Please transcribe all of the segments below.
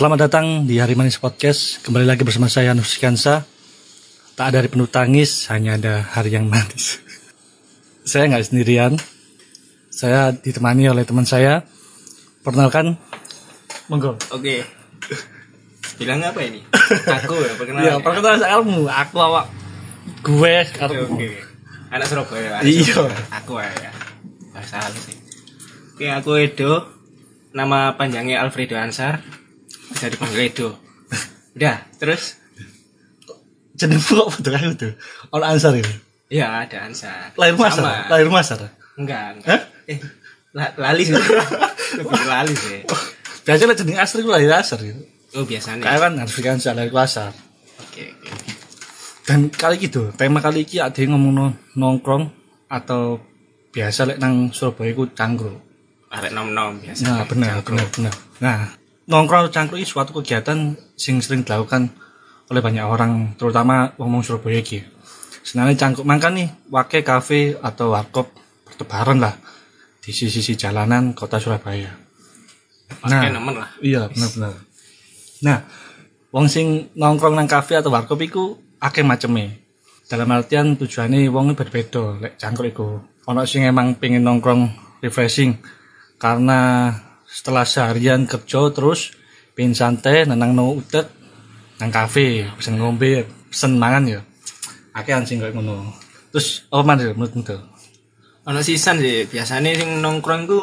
Selamat datang di Hari Manis Podcast. Kembali lagi bersama saya Anus Kansa. Tak ada hari penuh tangis, hanya ada hari yang manis. saya nggak sendirian. Saya ditemani oleh teman saya. Perkenalkan, monggo. Oke. Bilang apa ini? Aku ya perkenalan. Ya, perkenalkan kamu. Aku awak. Gue. Oke, oke. Anak Surabaya. Iya. Aku ya. Bahasa halus sih. Oke, aku Edo. Nama panjangnya Alfredo Ansar. Bisa dipanggil Edo. Udah, terus? Jenengmu kok betul aku tuh. Ono ansar ini. Ya, ada Ansar. Lahir masar. Sama. Lahir masar. Enggak, Hah? enggak. Eh, la- lali sih. Lebih lali sih. Biasanya jeneng asli lahir asar gitu. Oh, biasanya. Kayak kan harus Kansa lahir asar. Oke, oke. Dan kali gitu, tema kali iki ada yang ngomong no- nongkrong atau biasa lek nang Surabaya ku cangkruk. Arek nom-nom biasa. Nah, benar, benar, benar. Nah, nongkrong atau cangkruk ini suatu kegiatan sing sering dilakukan oleh banyak orang, terutama ngomong Surabaya iki. Senangnya cangkruk makan nih, wake kafe atau warkop bertebaran lah di sisi-sisi jalanan kota Surabaya. Nemen lah. Iya, benar-benar. Nah, wong sing nongkrong nang kafe atau warkop iku akeh maceme. Dalam artian tujuannya wong berbeda lek cangkruk iku. Ono sing emang pengen nongkrong refreshing karena setelah seharian kerja terus pengen santai nenang no utek nang kafe pesen ngombe pesen mangan ya akehan sing koyo ngono terus apa mana menurutmu tuh Ono sisan sih, biasanya sing nongkrong ku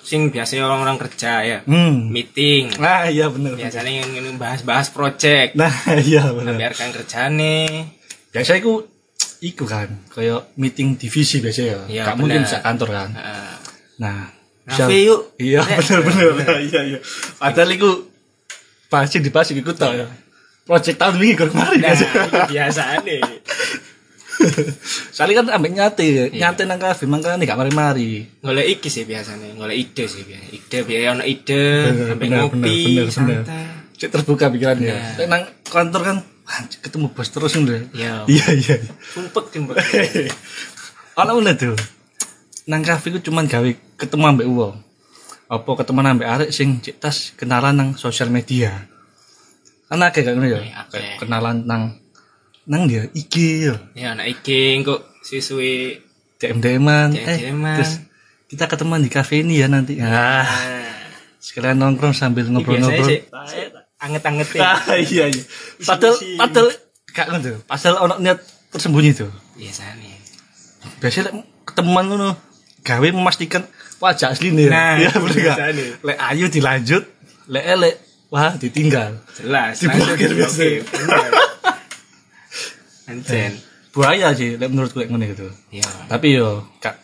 sing biasanya orang-orang kerja ya. hmm Meeting. nah iya bener Biasanya yang bahas-bahas project. nah iya bener Biarkan kerjane. biasa iku iku kan kayak meeting divisi biasa ya Iya, gak mungkin bener. bisa kantor kan Heeh. nah Ngafe yuk. iya bener bener iya iya padahal iku pasti dibahas iku tau ya project tahun ini kemarin Nah, biasa itu biasanya. soalnya kan ambek nyate nyate nang kafe makanya gak mari-mari Golek iki sih biasanya, golek ide sih biasa. Ide biaya ono ide, bener, ngopi, bener, bener, bener. santai. cek terbuka pikirannya Nah. Nang kantor kan ketemu bos terus nih Iya. iya iya Sumpek sumpek. Ono mana tuh? Nang kafe ku cuman gawe ketemu ambek wong. Apa ketemu ambek arek sing cek tas kenalan nang sosial media. Kan akeh gak ngono ya? Kayak Kenalan nang nang dia IG ya. Ya anak iki kok siswi DM DM-an. Eh, terus kita ketemuan di kafe ini ya nanti. Ah, Nah, sekalian nongkrong sambil ngobrol-ngobrol. sih anget-angetin. Ah, iya iya. Padahal padahal gak ngono tuh. Padahal ono niat tersembunyi tuh. Biasanya. biasanya ketemuan ngono gawe memastikan wajah asli nih Nah, ya bener gak lek ayu dilanjut lek elek wah ditinggal Jelas. Diblokir biasa. Anjen. buaya sih lek menurutku lek ngono gitu Ya. tapi yo kak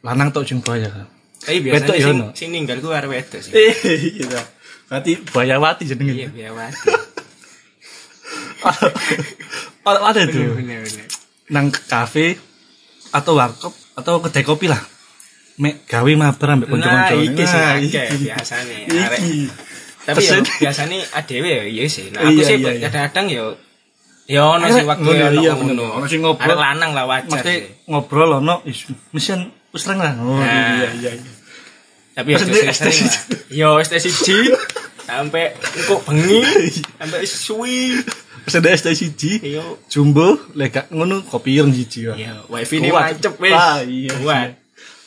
lanang tok sing buaya kan Tapi biasanya ya sing, ono? sing ninggal ku arep wedok sih. eh iya berarti buaya wati Iya, jenenge biaya wati. ada ada bener. nang kafe atau warkop atau kedai kopi lah mek gawe mabar ambek Nah, kanca-kanca iki sih Nah, akeh iki. biasanya. Arek tapi ya biasanya ADW ya iya sih nah, aku Iya, sih iya, iya. kadang-kadang ya ya ono sih waktu Ngono, ono. Ono sing ngobrol. Arek lanang lah wajar Mesti ngobrol ono mesen wis terang lah. Oh Nah. iya iya tapi ya sering lah yo ST siji sampai engko bengi sampai suwi Pesen es teh siji, jumbo lek ngono kopi ireng siji. Yo wifi ini wis Ah, iya, kuat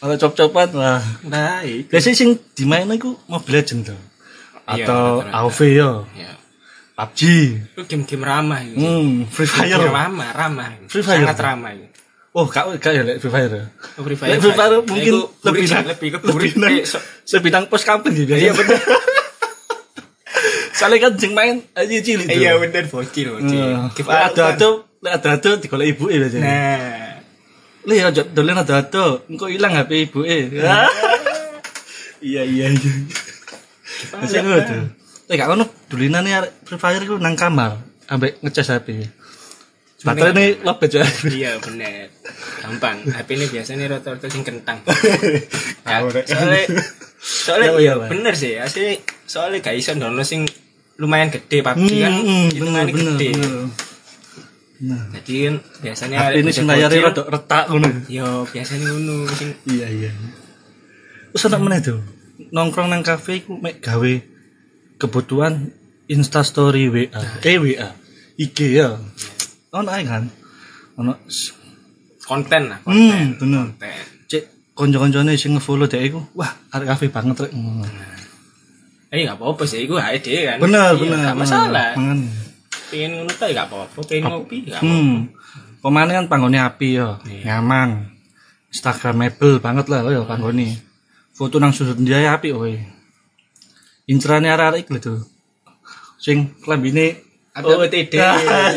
Kalau cop-copan lah. nah iki Biasanya sing dimain iku Mobile Legends tuh. Iya, Atau rata-rata. AoV yo, ya PUBG, itu game-game ramah itu hmm, Free Game Fire. ramah ramah Free Fire. sangat ramah itu Oh, gak gak ya Free Fire. ya? Oh, Free Lek Free Fire mungkin Itu lebih lebih ke lebih buri nang eh, lebih nang pos kampung biasanya. iya bener Soalnya kan sing main aja cilik tuh. iya bener bocil bocil up, kan. ada-ada, lek ada-ada digolek ibuke biasanya. nah Lah ya aja dolen ada-ada, engko ilang HP ibuke. Iya iya iya. Wis ngono. Lek gak ngono dulinane arek Free Fire iku nang kamar ambek ngecas HP. Baterai ini lobet ya. Iya bener Gampang HP ini biasanya rata-rata sing kentang. Soalnya Soalnya Ya, iya bener sih Asli Soalnya gak iso download sing lumayan gede PUBG kan Hmm, Itu bener kan bener gede bener. Nah, Jadi biasanya HP ini sing layare rada retak ngono. Yo biasanya ngono sing Iya iya. Wes ana meneh tuh. Nongkrong nang kafe iku mek gawe kebutuhan Insta story WA. Eh WA. IG ya. Ono ae kan. Ono konten lah hmm bener. konten Cek kanca-kancane sing nge-follow dhek iku, wah arek kafe banget rek. ngono. eh nggak apa-apa sih ae dhewe kan Bener, Iya, bener. nggak masalah Mangan. Pengen ngono tuh nggak apa-apa pengen ngopi nggak apa Hmm. Pemane kan panggone api yo, Iya. nyaman. Instagramable banget lah yo panggone. Foto nang sudut dia api kowe. Incerane arek-arek lho tuh. Sing klambine Oh, OTD.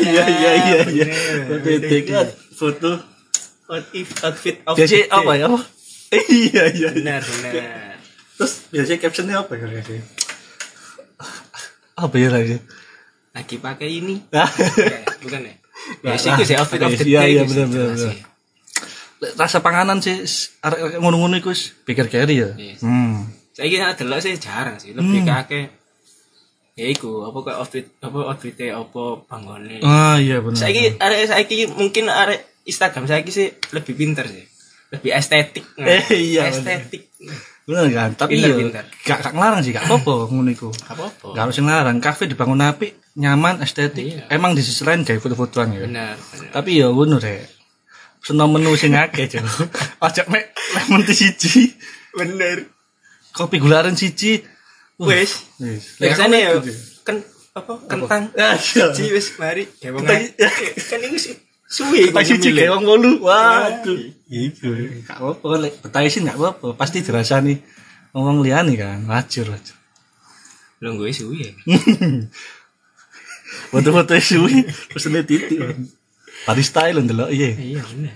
Iya iya iya iya. Bener. OTD kan foto. outfit outfit Biasanya apa ya? Iya iya. iya. benar benar Terus biasanya captionnya apa ya? Apa ya lagi? Lagi pakai ini Ah. Ya, bukan ya biasa itu sih outfit of the Iya, day iya, sih, bener. sih. Rasa panganan sih arek-arek ngono-ngono iku wis pikir carry ya. Iya. Hmm. saya kira delok sih jarang sih lebih ke akeh ya iku apa kayak outfit apa outfitnya apa bangunnya Ah iya benar. saya kira arek saya kira mungkin arek Instagram saya kira sih lebih pinter sih lebih estetik. Eh, iya, estetik Bener kan? Tapi Pinter, ya gak gak ngelarang sih, gak apa-apa ngono iku. Gak harus ngelarang. Kafe dibangun apik, nyaman, estetik. Iya. Emang di sisi lain kayak foto-fotoan ya. benar Tapi ya ngono rek. Seneng menu sing akeh, Cuk. Ojo mek lemon tea siji, bener kopi gula aren siji. Wis. biasanya ya kan apa kentang Ah, iya. siji wes mari Kentang- kan itu sih suwi siji nyemilih. kayak wong wolu. Waduh. Iku. Gak apa-apa lek betaisin gak apa-apa. Pasti dirasani ngomong liyane kan. Wajar, wajar. Lho gue suwi ya. Foto-foto suwi pesene titik. Barista lho ndelok iya. Iya bener.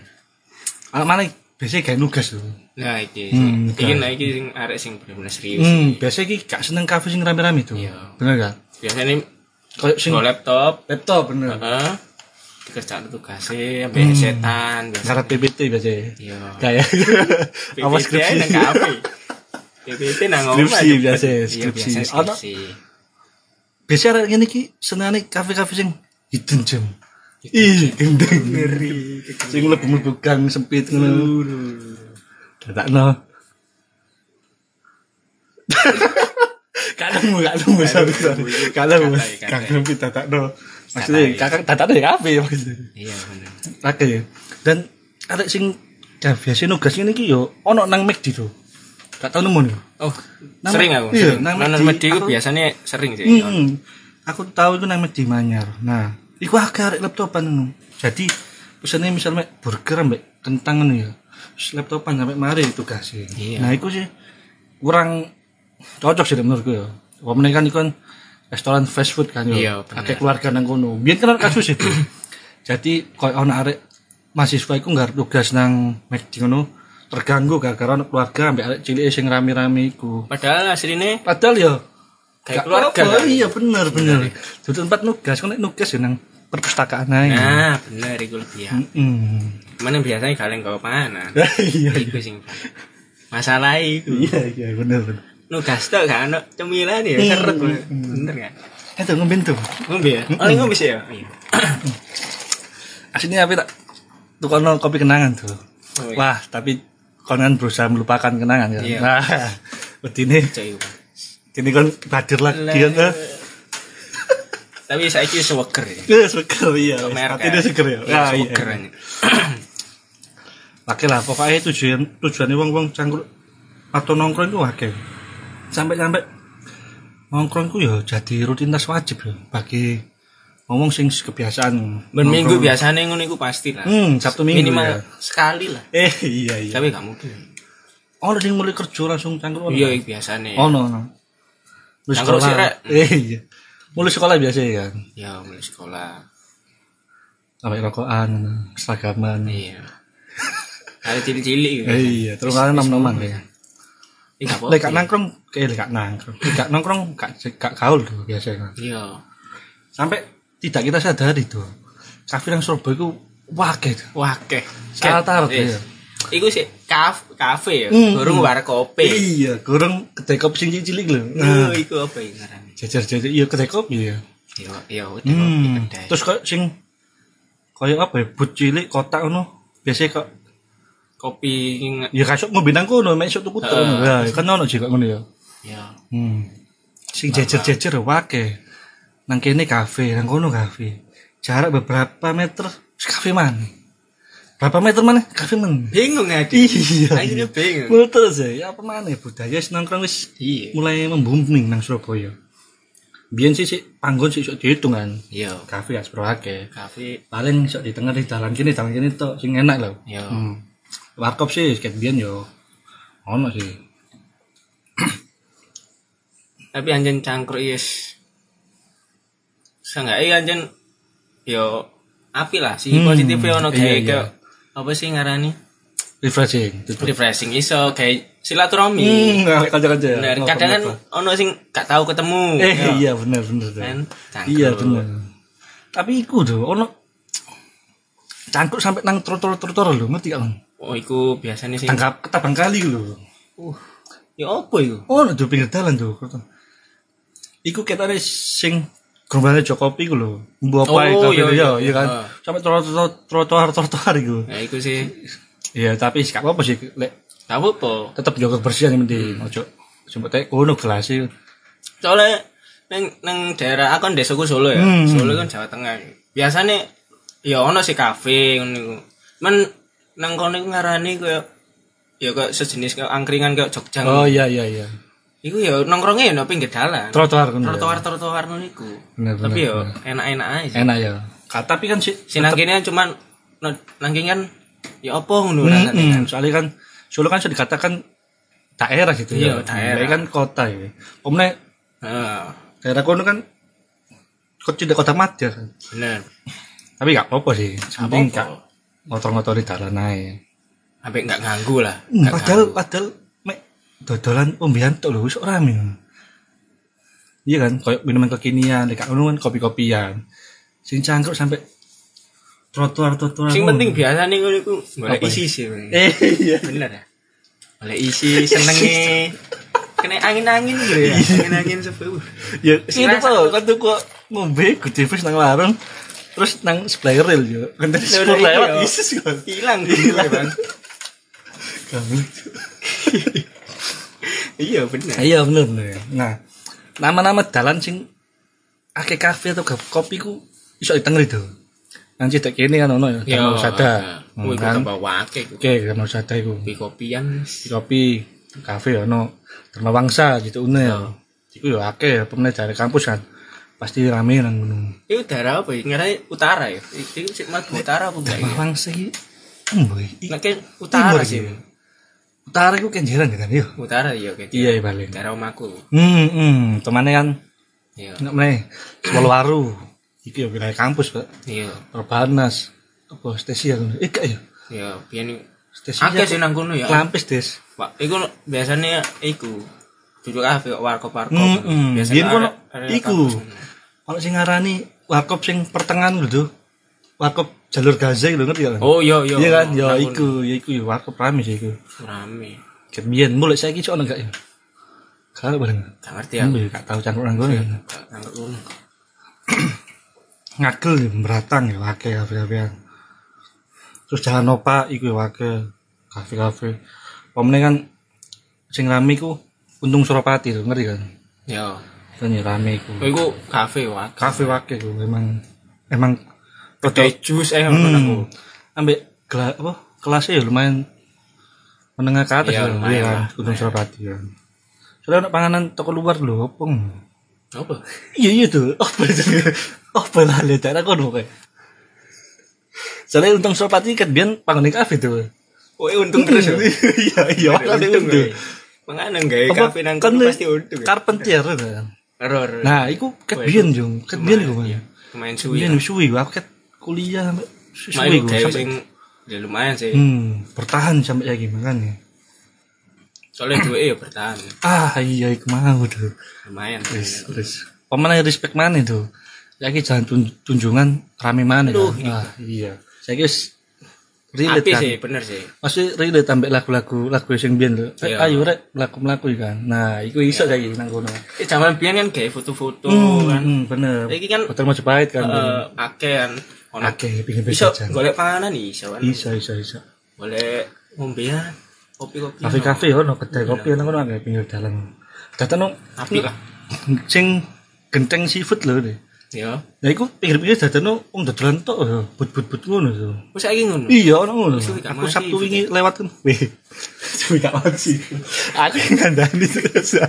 Anak mana biasanya kayak nugas lho. Nah iki Hmm, iki nah iki sing arek sing bener-bener serius. Hmm, biasanya ki gak seneng kafe sing rame-rame tuh. Iya. Bener kan? Biasanya Kayak sing laptop, laptop bener. heeh. Dikerjakan tugasnya sampai setan biasa. Syarat PPT biasanya. Iya. Kayak apa skripsi. nang kafe. PPT nang. Skripsi biasa, Iya, skripsi. biasa skripsi. Biasanya ada ngene iki senengane kafe-kafe sing hidden gem. Ih, gendeng. Ngeri. Sing mlebu-mlebu gang sempit ngono. Datakno. Kadang gak nemu sorry sorry. Kadang Katai, Maksudnya kakak datakno ya kafe maksudnya. Iya bener. Oke. Dan ada sing ya biasa nugas ini ki yo ono nang McD tuh. Gak tau nemu nih. Oh, Nang- sering aku. iya, sering. nang McD itu aku- biasanya sering sih. Hmm. Aku tahu itu nang McD Manyar. Nah, iku arek laptopan ngono. Jadi pesannya misalnya burger ambek kentang ngono ya. Laptopan sampai mari tugasnya. Iya. Nah, iku sih kurang cocok sih menurutku ya. Wah, kan iku kan restoran fast food kan Iya, ya. Akeh keluarga nang kono. Kan ada kasus itu. Jadi koyo ono arek mahasiswa iku nggarap tugas nang McD ngono terganggu gara-gara ono keluarga ambek arek cilik sing rame-rame iku. Padahal aslinya Padahal ya Kayak gak keluarga, apa-apa, kan? iya bener bener. Jadi tempat nugas, kan nugas ya nang perpustakaan aja. Nah, bener iku lebih ya. Hmm. Mana biasanya kalian kau panganan. iya sing masalah iku. iya iya bener bener. Nugas tok gak ono cemilan ya seret bener. Bener kan? Itu ngombe tuh. Ngombe ya? Oh, ngombe sih ya. Iya. Aslinya apa tak? Tukono kopi kenangan tuh. Oh, iya. Wah, tapi konon berusaha melupakan kenangan ya. Iya. Nah, begini, ini kan hadir lagi kan. Tapi saya kira seweger ya. Ya, seger iya. Dia seger ya. Iya, Ah, iya. seweger aja. Oke lah, pokoknya tujuan tujuannya wong wong cangkruk atau nongkrong itu oke. Sampai-sampai nongkrong itu ya jadi rutinitas wajib ya bagi ngomong sing kebiasaan. Berminggu biasanya ngono iku pasti lah. Hmm, Sabtu Minggu. Minimal ya. sekali lah. Eh iya iya. Tapi gak mungkin. Oh, ada yang mulai kerja langsung cangkruk. Iya, iku biasanya. Oh no no. Mulai Cangkruk sih. Eh iya. Mulai sekolah biasa ya kan. Ya, mulai sekolah. Sampai rokokan, seragaman. Iya. Ada cilik-cilik gitu. Iya, terus kalian nom-noman ya. Gak Lek nangkrong, kayak lek gak nangkrong. Lek nongkrong, gak gak gaul tuh biasanya. Iya. Sampai tidak kita sadari tuh. Kafe yang Surabaya itu wakil. Wah, keh. Syarat-syarat, Eh, iya. Iku sih kaf kafe ya. Hmm, Burung war kopi. Iya, kurang kedai kopi sing cilik lho. Iya, Nah, iku apa ya ngarane? jajar-jajar iya kedai kopi ya. Iya, iya, Hmm. Terus kok sing kaya apa ya, but cilik kotak ngono. Biasanya kok kopi ya kasuk ngombe nang kono, mek iso tuku ngono. Ya, kan ono juga ngono ya. ya. Hmm. Sing jajar-jajar wake. nang kene kafe, nang kono kafe. Jarak beberapa meter kafe mana? Berapa meter mana? Kafe mana? Bingung ya, Iya. Akhirnya bingung. Menurut terus ya, ya apa mana budaya nongkrong wis Iya. mulai membooming nang Surabaya. Biyen sih sih panggon sih sok dihitung kan. Iya. Kafe ya sepro akeh. Kafe. Paling sok di tengah di dalan kini, dalan kini tok sing enak lho. Iya. Hmm. Warkop sih ket biyen yo ono sih. Tapi anjen cangkruk yes. Seenggaknya anjen yo api lah sih Hmm, positif ono iya, kayak iya. kayak apa sih ngarani Refreshing. Tutup. refreshing iso kayak silaturahmi Hmm, kaca-kaca. bener kadang kan ono sing gak tahu ketemu Eh Yo, iya bener bener. kan. Iya bener. Tapi iku tuh ono cangkruk sampai nang trotoar-trotoar lho, ngerti gak? Oh iku biasanya sih Tangkap ketabang kali lho. uh ya apa iku Oh, di pinggir dalan tuh. Iku ketane sing gerombane Jokopi iku lho. Mbok apa Oh, iya, iya, iya, iya kan. iya. Sampai trotoar trotoar trotoar iku. ya iku sih Iya, tapi gak apa-apa sih lek gak apa tetep jaga kebersihan yang penting. Ojo coba tek kono gelas soalnya neng neng daerah aku kan desaku Solo ya Hmm. Solo kan Jawa Tengah biasanya ya ono sih kafe ngono iku men nang kono iku ngarani kayak ya kayak sejenis kayak angkringan kayak Jogja Oh iya iya iya. iku ya nongkrongnya ya no pinggir dalan Trotoar kan. trotoar trotoar ngono iku tapi ya enak-enak aja Enak ya. Ka, tapi kan sih si nang kene cuman no- nang kene kan ya apa ngono kan Hmm, soalnya kan Solo kan sudah dikatakan daerah gitu Iya, ya. daerah. Kan kota ya. Omne Heeh, daerah kono kan kok tidak kota madya kan. bener Tapi gak apa-apa sih. Apa-apa. gak ngotor-ngotor di dalan aja. sampai nggak ganggu lah Hmm, nggak padahal ganggu. padahal mek dodolan ombean tok lho wis ora. Iya kan, koyo minuman kekinian, gak ngono kan kopi-kopian. Sing cangkruk sampai trotoar-trotoar. sing ngono. penting biasa nih ngono iku golek Apa? isi sih. Eh iya. bener ya oleh isi senenge kena angin-angin gitu ya angin-angin sepuh Ya, Sing ini rasa- tuh kan tuh kok ngombe gede nang warung. Terus nang sebelah rel yo. Kan tadi sepur lewat iya. isis kan. hilang hilang bang iya bener Iya bener bener. Nah, nama-nama dalan sing akeh kafe atau kopi ku iso ditenger itu. Nang cedek kene kan ono ya, Danau Sada. oh iku kan. tambah wake Oke, Danau Sada iku. kopi kopian Kopi, kafe ono. Dharma Wangsa gitu une ya. Iku ya akeh pemene dari kampus kan. Pasti rame nang ngono. itu daerah apa ya ngarani utara ya itu sih mah utara apa enggak ya iki embo iki. nah kan utara sih. Utara iku kenjeran kan yo. utara iya kayak Iya, iya balik. daerah omaku Hmm, hmm, temane kan iya enggak meneh. Waru. Iki ya wilayah kampus, Pak. iya Perbanas. Apa stasiun? Eh, gak ya. iya biyen Stasiun. akeh sih nang kono ya Klampis, Des. Pak, iku biasanya iku duduk kafe kok warkop warkop. Hmm, hmm. Area- area iku. Ngono. Ono sing ngarani warkop sing pertengahan lho tuh. Warkop jalur Gaza lho ngerti gak? Oh iya iya. Iya kan, ya iku, ya iku ya warkop rame sih iku. Rame. Ket biyen mulai saiki sok ono gak ya? Kalau bareng. Gak ngerti. Ya gak tau cangkruk nang ya. Kono. Ngagel ya beratang ya akeh kafe-kafean. Terus jalan Nova iku ya akeh kafe-kafe. Pemene kan sing rame iku Untung Suropati lho, ngerti kan? Ya. Kan ya rame iku. Oh iku kafe wak. Kafe wake iku emang emang Kayak jus eh Hmm. ngono aku. ambek apa kelasnya ya lumayan menengah ke atas Iya, ya, lumayan lah, Gunung Surabati kan. Soalnya ada panganan toko luar lho, opong. Apa? Iya iya tuh, apa itu? Apa lah lihat cara kono kayak. Soalnya untung Surabati kan biyen panganan kafe tuh. Oh untung terus ya. Iya iya, makanya Untung. untung. eh. Manganan gawe kafe nang kan kono pasti untung. ya. Carpentier kan. Ero. Nah, iku ket biyen jung, ket biyen iku. Iya. Lumayan suwi. Biyen suwi aku ket kuliah sampai Nah, suwi iku gua gawe sampai ya lumayan sih. Hmm, bertahan sampai ya gimana nih? Soalnya duwe ya bertahan. Ah iya iku mau tuh. Lumayan. Terus terus. Pemenang respect mana itu? Lagi jalan tun- tunjungan rame mana Aduh, kan? Ah iya. Saya guys relate Api kan. sih, bener sih. Masih relate sampai lagu-lagu lagu sing biyen lho. Eh, Iya. ayo rek mlaku-mlaku kan. Nah, iku iso saiki nang kono. Eh zaman biyen kan gawe foto-foto Hmm, kan. hmm, bener. Iki kan Hotel Majapahit kan. eh akeh kan. Ono Oke, pingin iso golek panganan iso kan. Iso iso iso. Golek ngombean, kopi-kopi. Kafe-kafe ono kedai kopi nang kono akeh pinggir dalan. Datan Api lah. sing genteng seafood lho deh. Yo. Nah iku pinggir-pinggir dadane wong dodolan tok ya, but-but-but ngono to. Wis saiki ngono. Iya, ono ngono. Aku Sabtu wingi lewat kan. Weh. Suwi gak mati. Aku ngandani terus.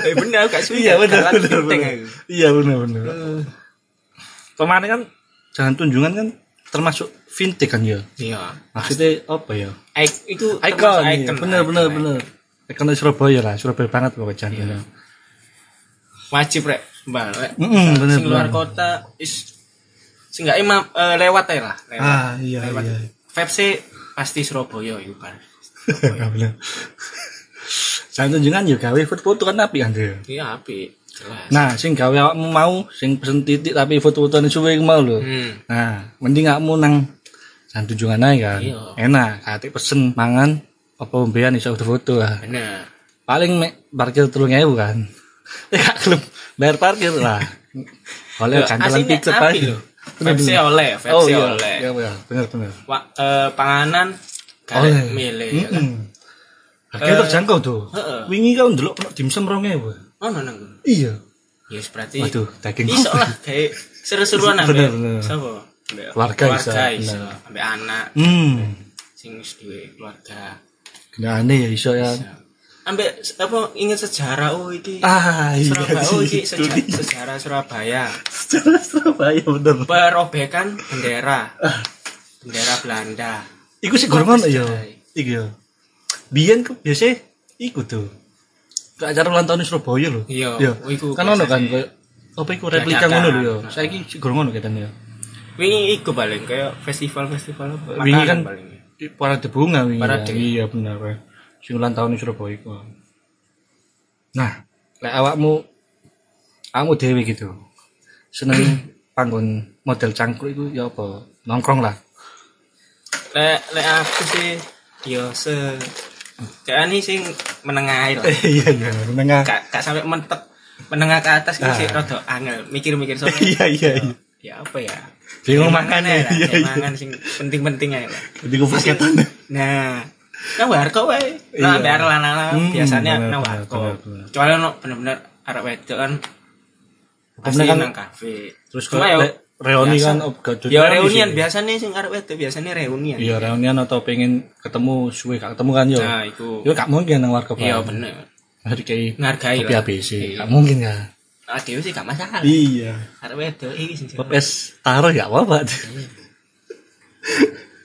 Eh bener aku gak suwi. Iya aku. Iya benar benar. Kemarin kan jalan tunjungan kan termasuk vintage kan ya. Iya. Maksudnya apa ya? Ik- Itu Icon, iya. icon. bener icon, bener icon. bener. Dari Surabaya lah, Surabaya banget pokoknya jalan. Wajib rek. Rek. Mm-mm, bener, Sing luar bener. kota is sing gak emang eh, lewat aja lah. Lewat. Ah iya lewat. iya. Vibes pasti Surabaya iku kan. Bener. Jalan tunjungan ya gawe foto-foto kan api kan. Iya apik. Jelas. Nah, sing gawe awakmu mau sing pesen titik tapi foto-fotone suwe mau lho. Hmm. Nah, mending kamu nang jalan tunjungan aja kan. Iya. Enak, kate pesen mangan apa ombean iso foto lah. Bener. Paling mek parkir 3000 kan. Ya gak gelem bayar parkir lah. Oleh api aja. lho. Vibes-nya oleh, Oh vibes-nya iya, oleh. iya iya, bener bener. Wa- eh, panganan Oleh. milih ya kan. Harganya terjangkau tuh. Heeh. Wingi kau ndelok ono dimsum 2000. Oh nang ngono. Iya. Ya berarti Waduh, daging iso lah kayak seru-seruan Bener, bener. sapa? Keluarga iso, keluarga iso, ambek anak Hmm. sing wis duwe keluarga. Aneh ya iso ya. Iso. Ambek apa ingat sejarah oh iki Ah iya Surabaya oh iki sejarah, dia. sejarah Surabaya. Sejarah Surabaya bener. Perobekan bendera. Bendera Belanda. Iku sih gorong ono ya. Sejarah. Iku ya. Biyen ku biasa iku tuh. Ke acara ulang tahun Surabaya lho. Iya, oh, iku Kan ono kan koyo apa iku replika ngono lho ya. Saiki sih gorong ono ketane ya. Wingi iku paling kayak festival-festival apa? Wingi kan paling. parade bunga wingi. Parade. ya. Iya bener. Ulang tahun Surabaya iku. Nah, lek awakmu awakmu dhewe gitu. Seneng panggon model cangkruk iku ya apa? Nongkrong lah. Lek lek aku sih yo se kayak ini sing menengah lah. iya iya, menengah. Gak gak sampai mentek menengah ke atas gitu Ah. sih rada angel mikir-mikir soalnya. Iya iya iya. Ya apa ya? Bingung Ya, makan ya. Iya ya, iya. mangan sing penting-penting aja lah. Jadi gue paketan. Nah, nang warko wae. Iya. Nah, biar lanang Hmm, biasanya nang warko. Kecuali ono bener-bener arek wedok kan pasti kan- nang kafe. Terus Cuma kalau yo lek reuni kan gak Ya reuni reunian sih. biasanya sing arek wedok biasanya reunian. Iya reunian atau pengen ketemu suwe gak ketemu kan yo. Nah, iku. Yo gak mungkin nang warkop. Iya bener. Kayak Ngargai lah. ABC. Iya. Gak mungkin kan. Ah, sih gak masalah. Iya. Arek wedok iki sing Pop es taruh ya apa-apa.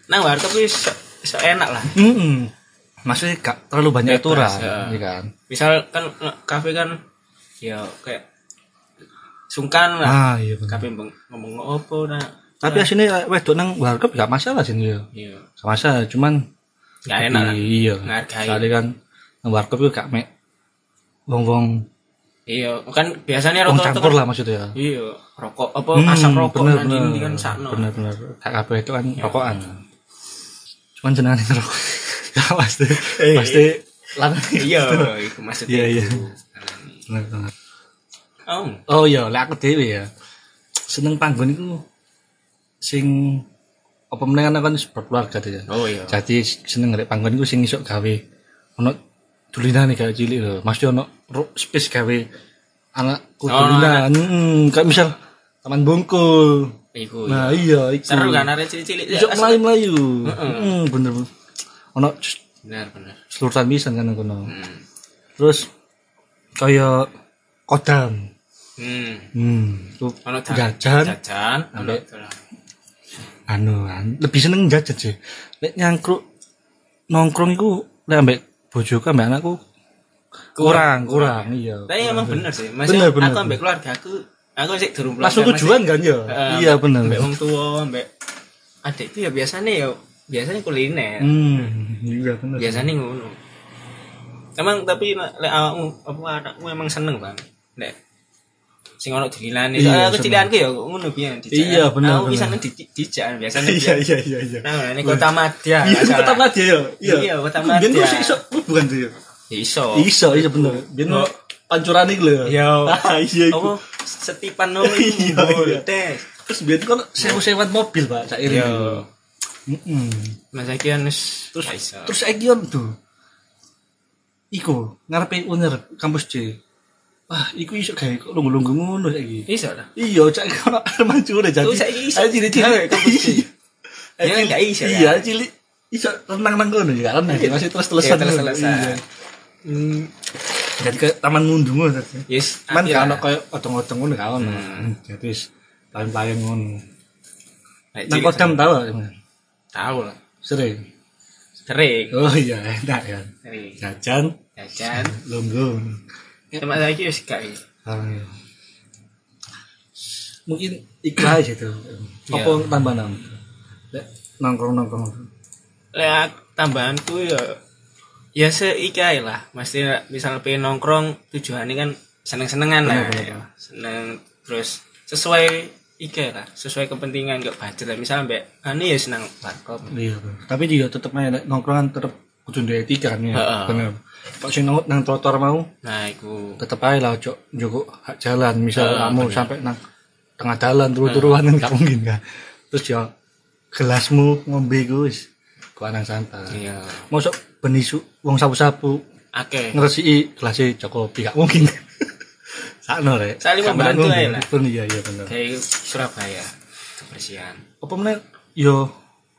Nang warkop wis so enak lah. Heeh. Maksudnya gak terlalu banyak Bebas, aturan, ya. iya kan. Misal kan eh, kafe kan ya kayak sungkan lah. Ah, iya bener. Kafe ngomong ngomong apa nah. Tapi aslinya wedok nang warkop gak masalah sih yo. Iya. Gak masalah, cuman Gak enak lah. Iya. Ngargai. Soalnya kan nang warkop itu gak mek wong-wong Iya, kan biasanya wong rokok campur lah maksudnya. Iya, rokok apa Hmm, asap rokok bener, nanti bener. kan sakno. bener bener kabeh itu kan rokokan cuman jenengan ngerokok. Ya pasti. Pasti. lanang Iya, itu maksudnya. Iya, iya. Oh, oh iya lek aku dhewe ya. Seneng panggon iku sing apa meneh kan berkeluarga tuh ya. Oh iya. jadi seneng ngerek panggon iku sing iso gawe ono dulinane gawe cilik lho. Mesti ono space gawe anakku Oh, dulinan. hmm, kayak misal taman bungkul Iku. nah iya. iya iku Seru kan arek cilik-cilik. Ijo Asli- melayu-melayu. Heeh. Bener. Ono Benar, benar. seluruhan pisan kan kono. Hmm. Terus kaya kodam. Hmm. Hmm, Ono jajan jajan, Ambek- anu. Lebih seneng jajan sih. Nek nyangkruk nongkrong iku lek ambek bojoku ambek anakku kurang, kurang, iya. Tapi emang bener sih. Masih Bener, bener, aku ambek keluarga aku aku sih durung Langsung tujuan kan ya? Heeh, Iya bener. Ambek wong tua, ambek adikku ya biasanya ya biasanya kuliner. Hmm, iya bener. biasanya ngono emang tapi lek awakmu apa anakmu emang seneng bang lek sing ono dililane Iya, iya, aku seneng. cilianku ya ngono biyen dijak Iya, bener, aku bener. bisa dijak biasanya Iya, biyen. iya, iya, iya. nah ini kota madya Iya, kota. Madya ya. Iya, Iya, Kota Biyen Madya. ku sih iso bukan tuh ya. Ya, iso Iso, iya bener. Biyen Oh. pancuran iku lho. Iya. Ah, iya apa setipan no Iya, iya. tes Terus biyen kan sewa-sewa mobil, Pak, sak Iya. Heeh. masa kian wis Terus terus iki on tuh. Iku ngarepe uner kampus C. wah iku iso gawe kok lunggu-lunggu ngono saiki Iso lah. iya cak ono mancure jadi Tuh, saiki iso. ayo cilik-cilik Gawe kompetisi. Ya kan gak iso iya ya. cilik iso renang nang kono ya kan masih terus-terusan Iya, terus-terusan. Jadi ke taman mundu ngono. Yes. Man iya. kan ono koyo odong-odong ngono kan ono. Hmm. Jadi wis lain-lain ngono. Nang kodam tahu gak? Tahu lah. Sering. Sering. Oh iya, enak ya. Sering. Jajan, Jajan. longgo. Cuma lagi wis gak. Ah, iya. Mungkin ikhlas itu. Iya. Apa tambah nang? Lek nongkrong-nongkrong. Lek tambahanku ya ya seikai lah. Mesti misal pengen nongkrong tujuannya kan seneng-senengan lah. Bener, bener, ya. Seneng terus sesuai ikai lah, sesuai kepentingan gak budget lah. Misal mbak anu ya senang warkop. Iya, tapi juga aja lek nongkrongan tetep kudu duwe etika kan ya. Bener. Kok sing nang, nang trotoar mau Nah, iku tetep aja lah ojo njogo hak jalan misal kamu bener. sampai nang tengah jalan turu-turuan kan gak mungkin kan terus ya gelasmu ngombe guys ku nang santai iya mosok benisu wong sapu-sapu akeh. ngresiki gelasnya Joko gak mungkin sakno rek Saling membantu mungkin. aja lah. Bener, iya iya bener Kayak Surabaya kebersihan. apa meneh yo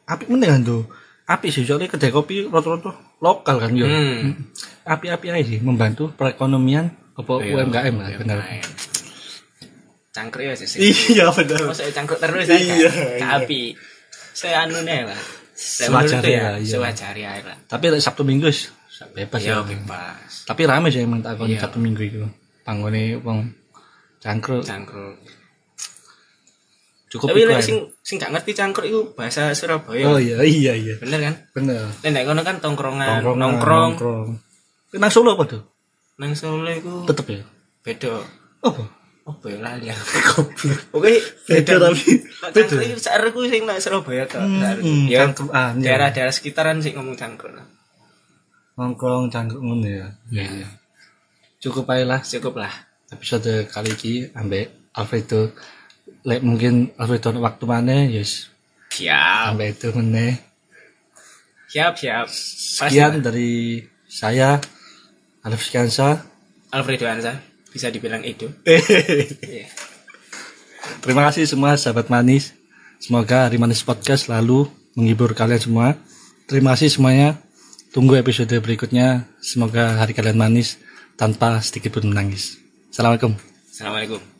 apik meneh kan tuh apik sih soalnya kedai kopi rata-rata lokal kan yo Hmm. api-api aja sih membantu perekonomian apa Iya, UMKM lah bener UMKM. Cangkruk ya sih. iya bener Masa cangkruk terus Iya, aja. iya. Tapi saya anu nih lah. Sewajarnya menurutku ya, lah, iya. sewajarnya aja lah. tapi lek Sabtu Minggu bebas Ya ya bebas. tapi rame sih emang tak Iya. Sabtu Minggu itu panggone wong cangkruk Cangkruk. cukup Tapi lek sing sing gak ngerti cangkruk itu bahasa Surabaya. oh iya iya iya Bener kan? bener Nek nek kono kan tongkrongan, Nongkrong, nongkrong. nongkrong. Nang Solo apa tuh? Nang Solo iku Tetep ya. beda. Apa? Apa ya lali aku. Goblok. Oke, Beda tapi Nek beda. cangkruk sareku sing nang Surabaya tok. Hmm, Ya cangkruan, ya. daerah-daerah sekitaran sih ngomong cangkruk. Nongkrong cangkruk ngono ya. Iya iya. Cukup ae lah Cukup lah. episode kali ini ambek Alfredo. Lek mungkin Alfredo ono waktu mana yes Siap. ambek itu meneh. Siap, siap. Sekian dari saya Alif Skansa. Alfredo Ansa bisa dibilang itu. Iya. Terima kasih semua sahabat manis. Semoga Hari Manis Podcast selalu menghibur kalian semua. Terima kasih semuanya. Tunggu episode berikutnya. Semoga hari kalian manis tanpa sedikit pun menangis. Assalamualaikum. Assalamualaikum.